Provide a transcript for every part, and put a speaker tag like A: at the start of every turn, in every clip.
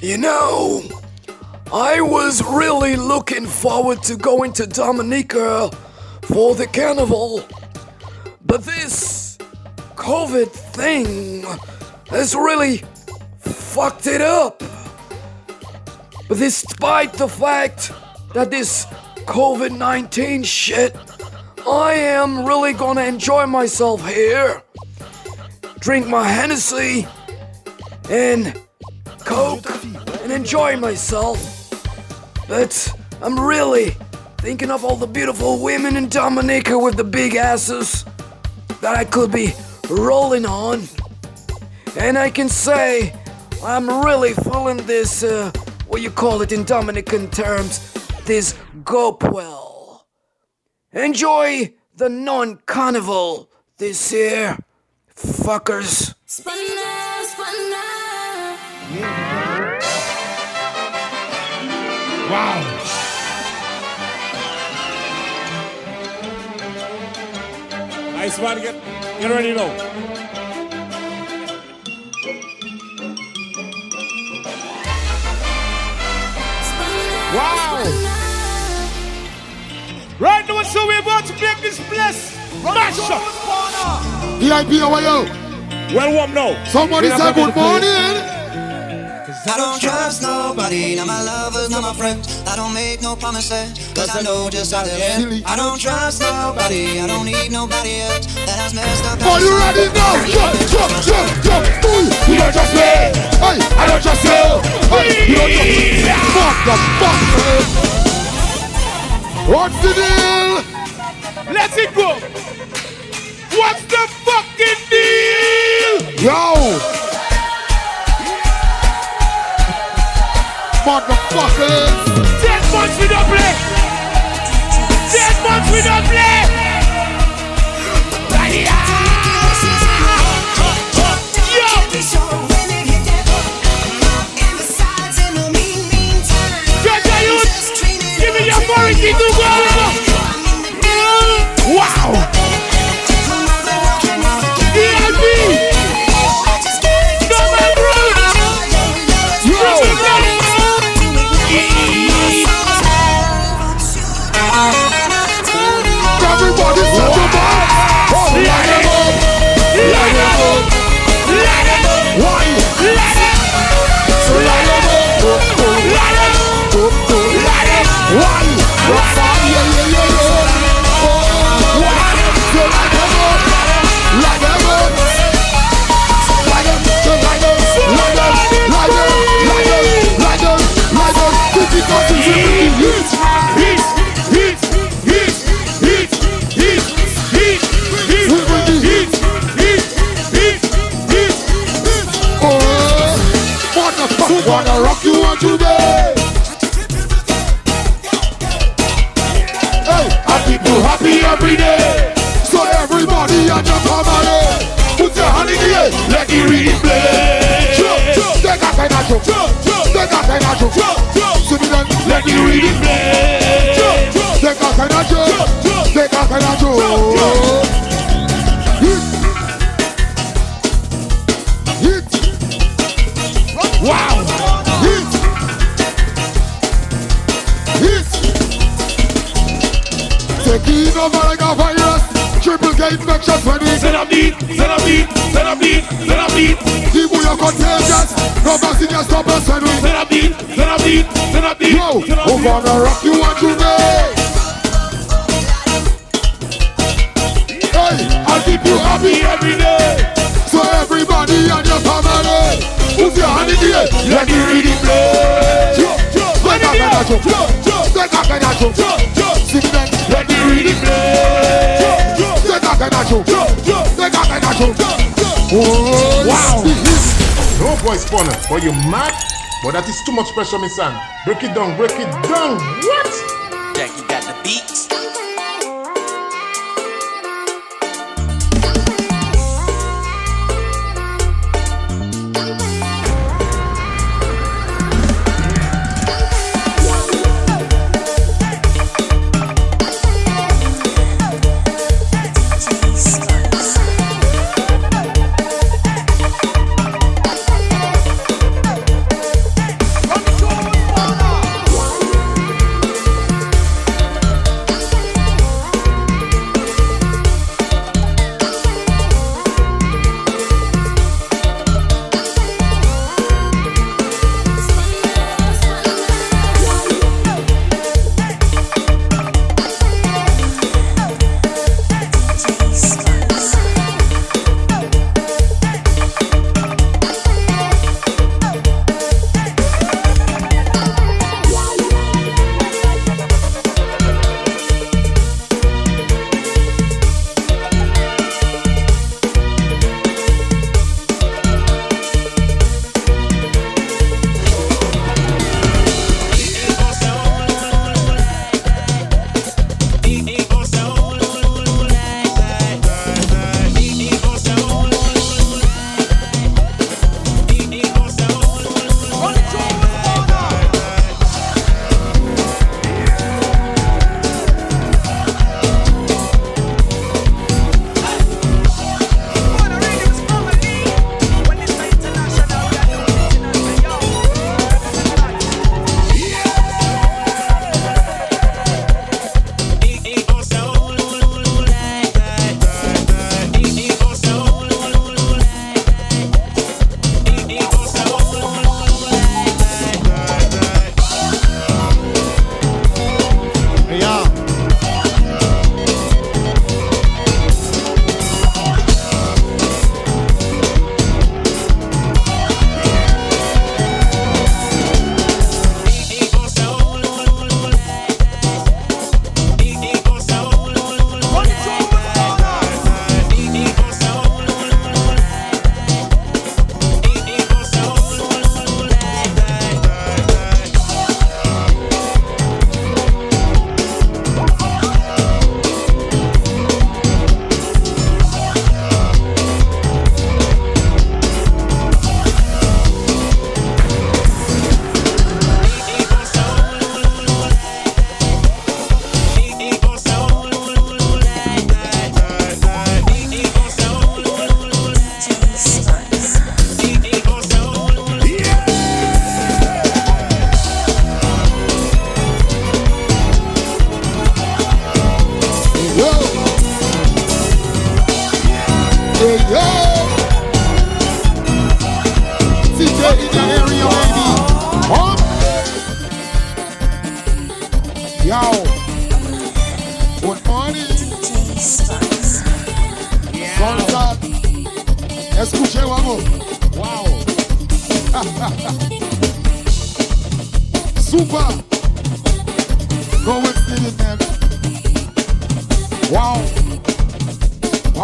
A: You know, I was really looking forward to going to Dominica for the carnival. But this COVID thing has really fucked it up. But despite the fact that this COVID 19 shit, I am really gonna enjoy myself here. Drink my Hennessy and Coke and enjoy myself. But I'm really thinking of all the beautiful women in Dominica with the big asses that I could be rolling on. And I can say I'm really feeling this, uh, what you call it in Dominican terms, this gopwell. Enjoy the non carnival this year, fuckers.
B: Wow. Nice one. Get, get ready now. Wow. Right now, so we're about to make this place mash up.
C: VIP, how are you?
B: Well, warm now.
C: Somebody say good morning.
D: I don't trust nobody, not my lovers, not my friends. I don't make no promises, cause I know just how they end. I don't trust nobody, I don't need nobody else that has messed up.
C: Are you ready now? Jump, jump, jump, jump. Ooh.
B: We don't trust me.
C: Hey,
B: I don't trust you.
C: hey, you don't trust just fuck the fuck. man. What's the deal?
B: Let it go. What's the
C: Motherfuckers.
B: Ten months we don't play. Ten months we don't play. Give me your authority to go.
C: Wanna rock you on today. Hey, I keep you happy every day. So everybody at your family, put your hand in the air, let the rhythm play. Jump, jump, take a kind of jump, jump, jump, take a of jump, jump, jump. Then, let play. Jump, jump, take a of jump, jump, jump, take jump. Taking over like a virus. Triple K infections when we
B: Send up beat, send up beat, send up beat, send up beat,
C: way are contagious. Numbers in your stubborn when we
B: send up beat, send up beat, send up beat,
C: Yo, we're gonna rock you on today. Hey, I'll keep you happy
B: every day.
C: So everybody and your family, put your hand in the air.
B: Let the rhythm play.
C: Jump, jump, take a kind of jump, jump, jump, take a kind of jump, jump, jump. Sing that. Oh,
B: Wow.
E: No boy spawner, but you mad? But that is too much pressure, my son. Break it down, break it down. What?
D: Jackie got the beats.
B: Whoa.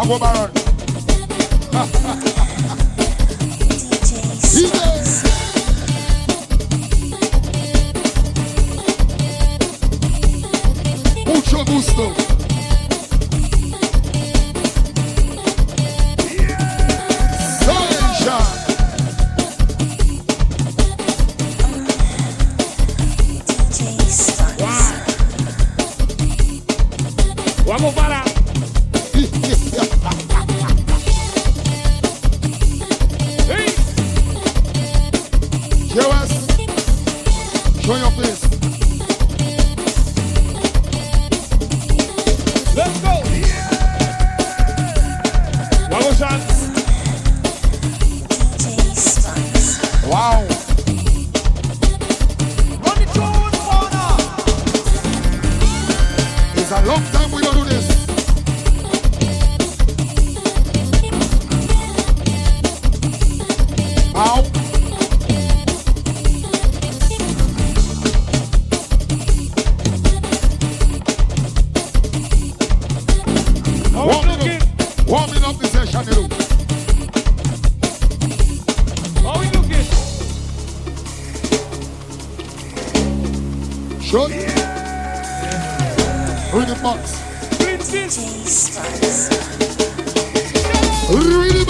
B: Wago Baron. Shut. Rhythm box.
C: Princess.
B: Rhythm box.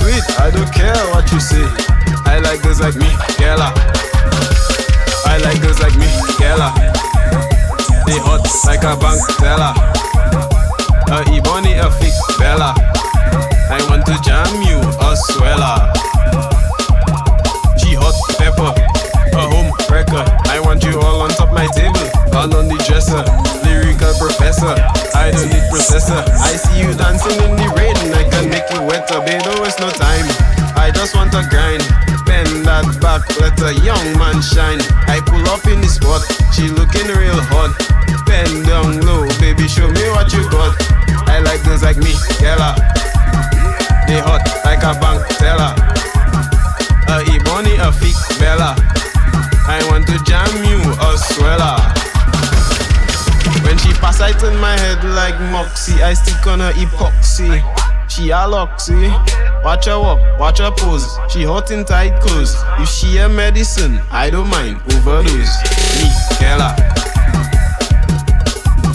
F: Sweet, I don't care what you say. I like girls like me, Gala. I like girls like me, Gala. They hot like a bank teller. A Ebony, a fake Bella. I want to jam you, a sweller. She hot pepper, wrecker. I want you all on top my table, all on the dresser. Lyrical professor, I don't need processor. I see you dancing in the rain, I can make you wetter, babe. No, it's no time. I just want to grind. Bend that back, let a young man shine. I pull up in the spot, she looking real hot. Bend down low, baby, show me what you got. I like girls like me, Gala. They hot like a bank teller. A Ebony, a fake Bella. I want to jam you, a sweller. When she pass, I turn my head like Moxie. I stick on her epoxy. She a loxy. Watch her walk, watch her pose. She hot in tight clothes. If she a medicine, I don't mind overdose.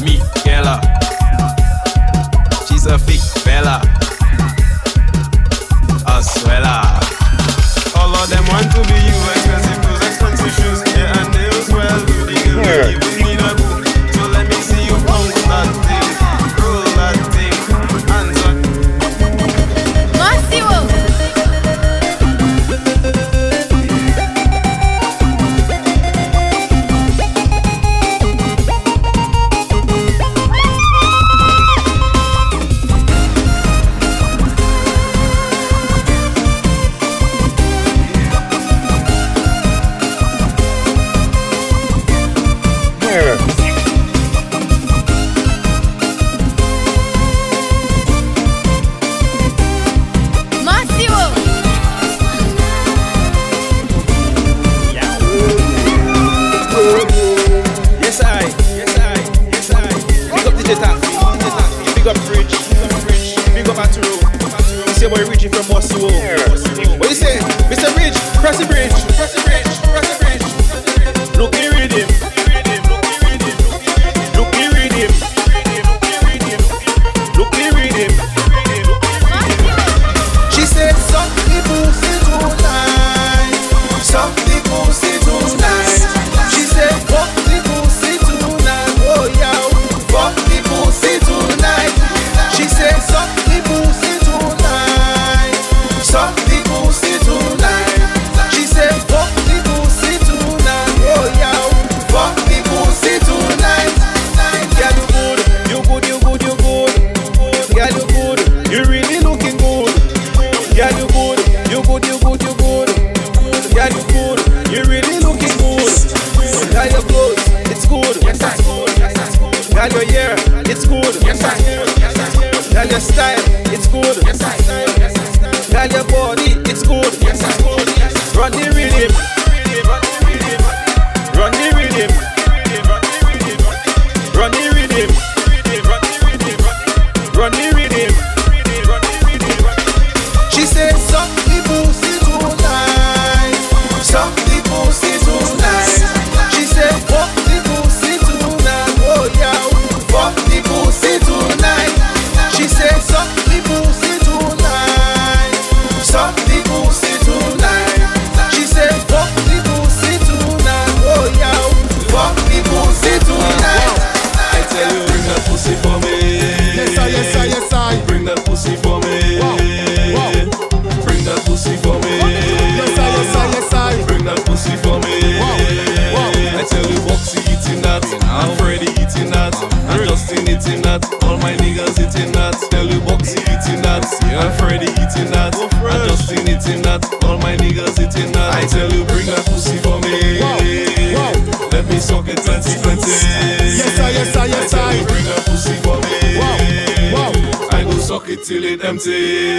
F: Me, Kella. She's a fake fella. A sweller. All of them want to be you. Eh? The my niggas eating that. Tell you, Boxy eating that, I'm Freddy eating that, I'm Justin eating that, all my niggas eating that. I tell you, bring that pussy for me. Let me suck it plenty, plenty.
G: Yes, I, yes, I, yes,
F: I you, bring that pussy for me.
G: Wow, wow.
F: I go suck it till it empty.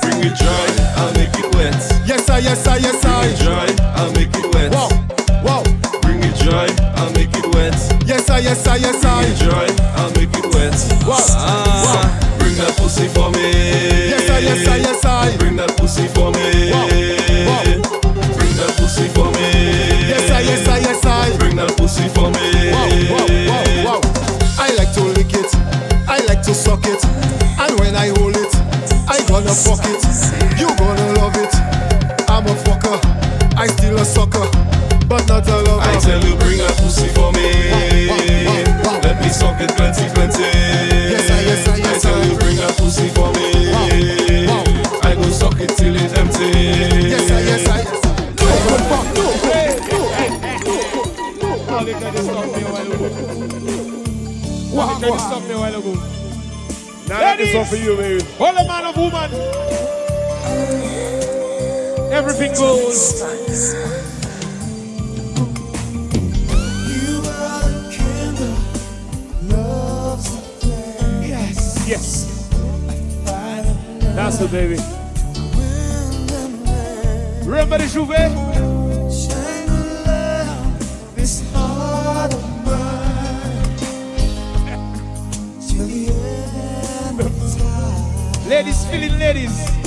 F: Bring it dry, I'll make it wet.
G: Yes, I, yes, I, yes,
F: Bring it dry, I'll make it wet.
G: Wow, wow.
F: Bring it dry, I'll make it wet.
G: Yes, I, yes, I, yes,
F: Bring it dry, I'll make it wet
G: it. What?
F: Ah. Bring that pussy for me.
G: Yes, I, yes, I, yes, I.
F: Bring that pussy for me.
G: What?
F: Bring that pussy for me.
G: Yes, I, yes, I, yes, I.
F: Bring that pussy for me.
G: Wow, wow, wow, wow. I like to lick it. I like to suck it. And when I hold it, I gonna fuck it.
F: You gonna love it. I'm a
C: fucker. I
B: still a sucker, but not a lover. I
C: tell
B: you, bring that
C: pussy
B: for me. while ago. Now Ladies, this for you, baby. All the man of woman. Everything goes. Yes. Yes. That's the baby. Remember the Juve? Ladies feeling ladies.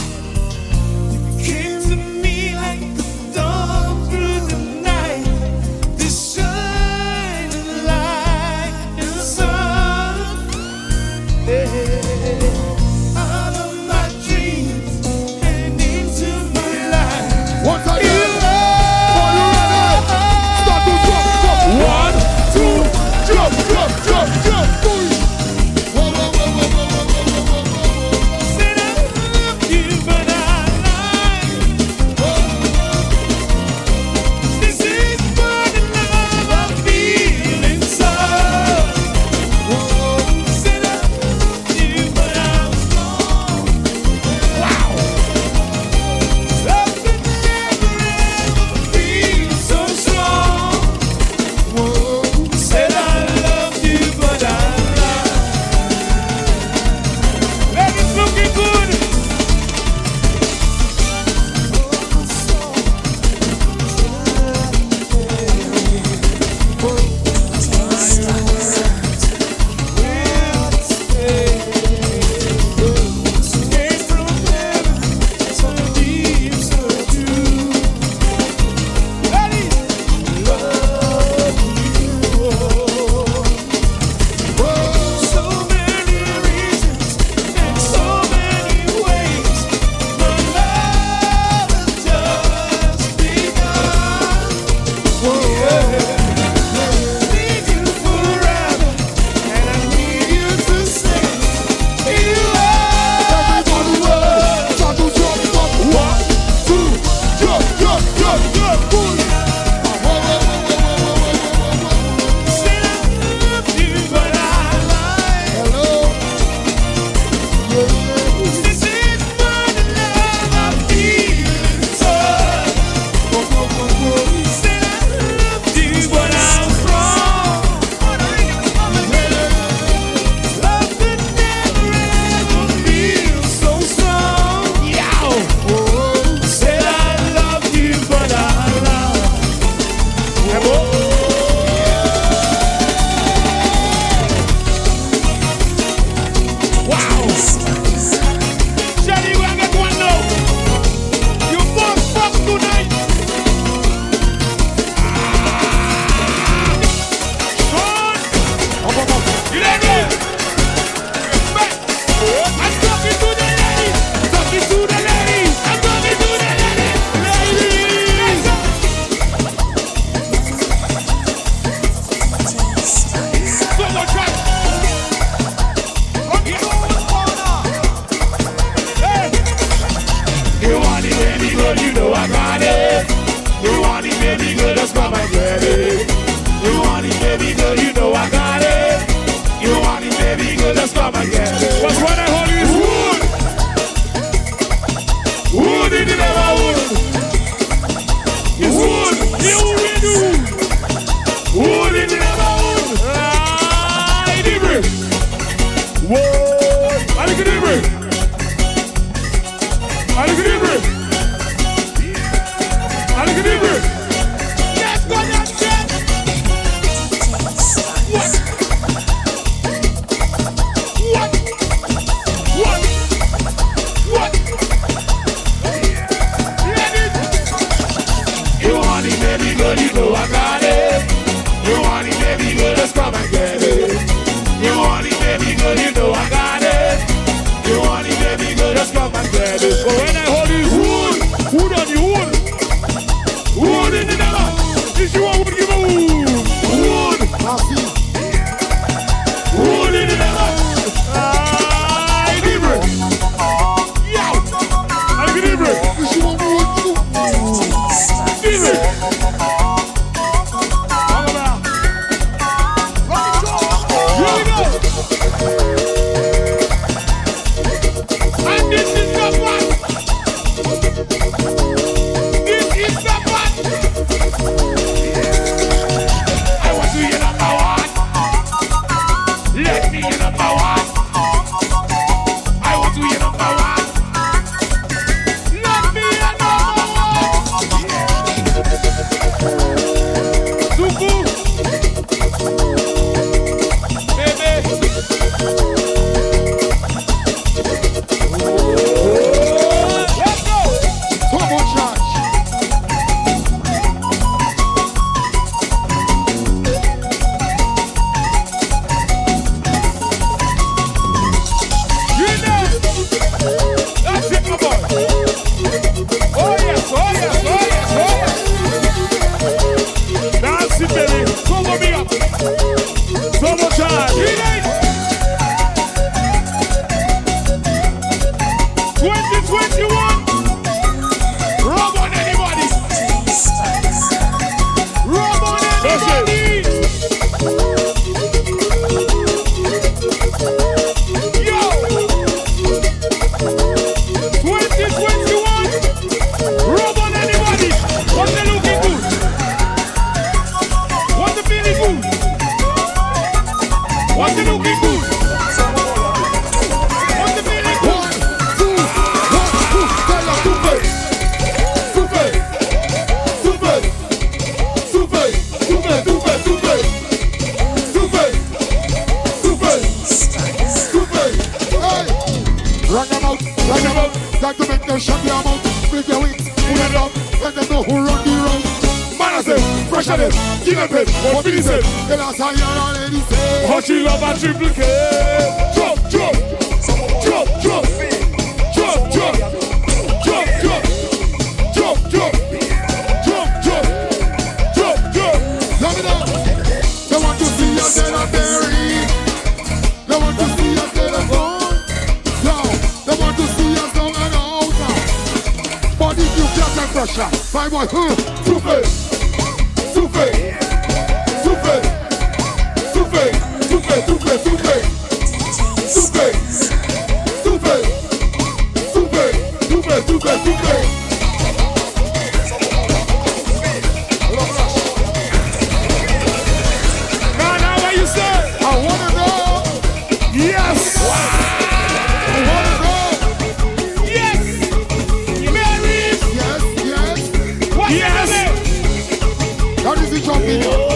B: fi drop.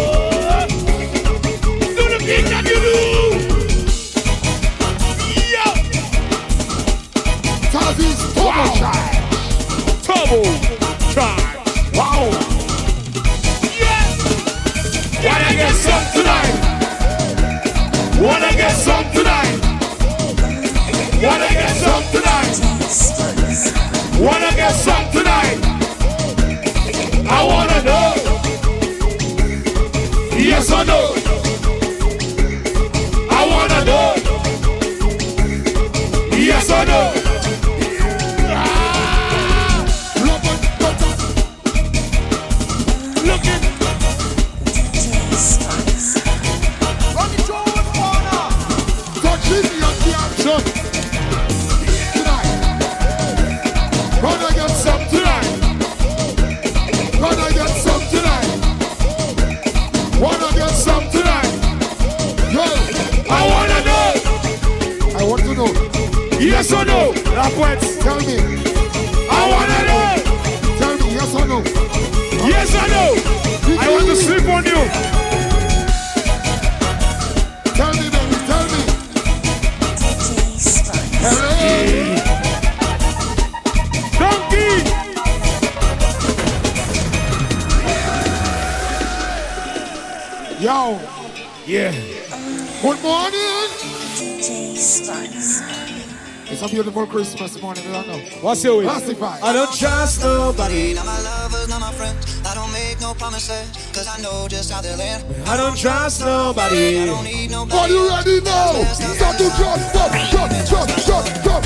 B: What's
C: your
B: way?
H: I don't trust nobody.
D: Not my lovers, not my friends. I don't make no promises, cause I know just how they'll end.
H: I don't trust nobody.
D: I don't need nobody.
C: Are you ready now? Start to trust, stop, stop, stop, stop, stop.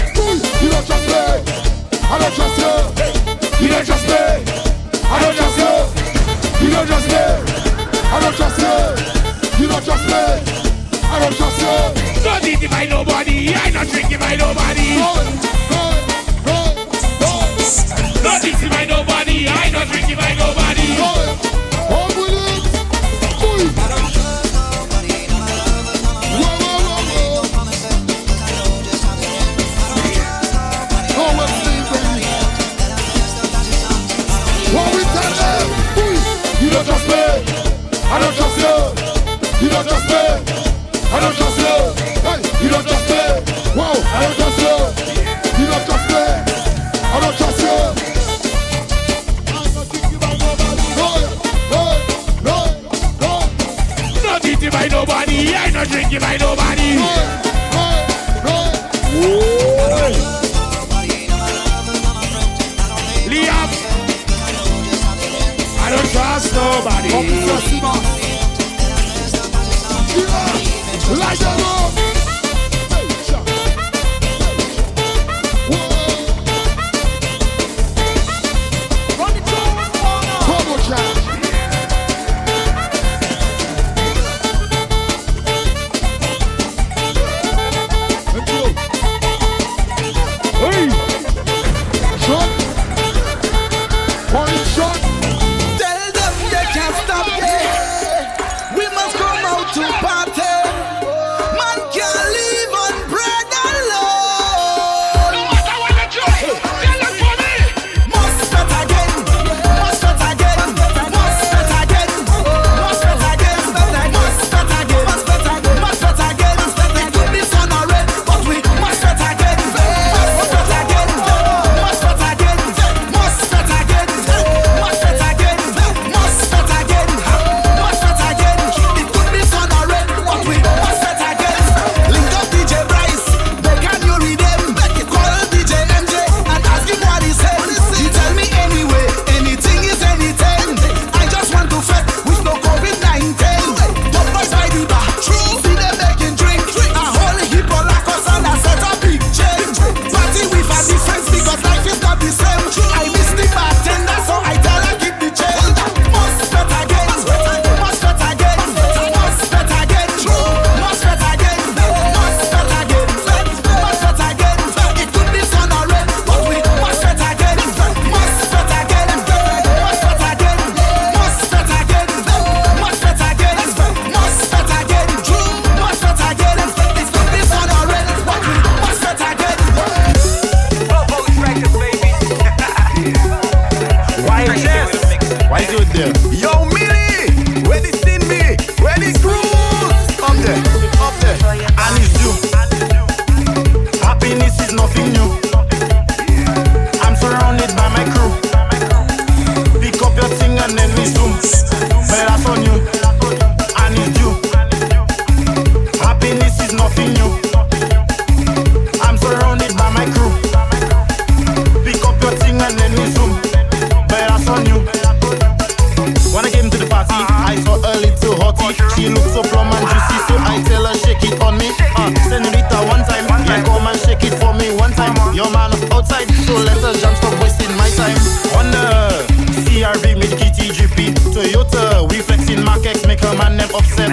C: You don't trust me. I don't trust you. You don't trust me. I don't trust you. You don't trust me. I don't trust you. You don't trust me. I don't trust you.
B: Don't eat by nobody. I not drinking by nobody. I
D: don't trust
C: me. I don't trust me. I don't trust not drink it by nobody. Leops. I don't trust
I: nobody. Light them up. filter. We flexing markets, make a man them upset.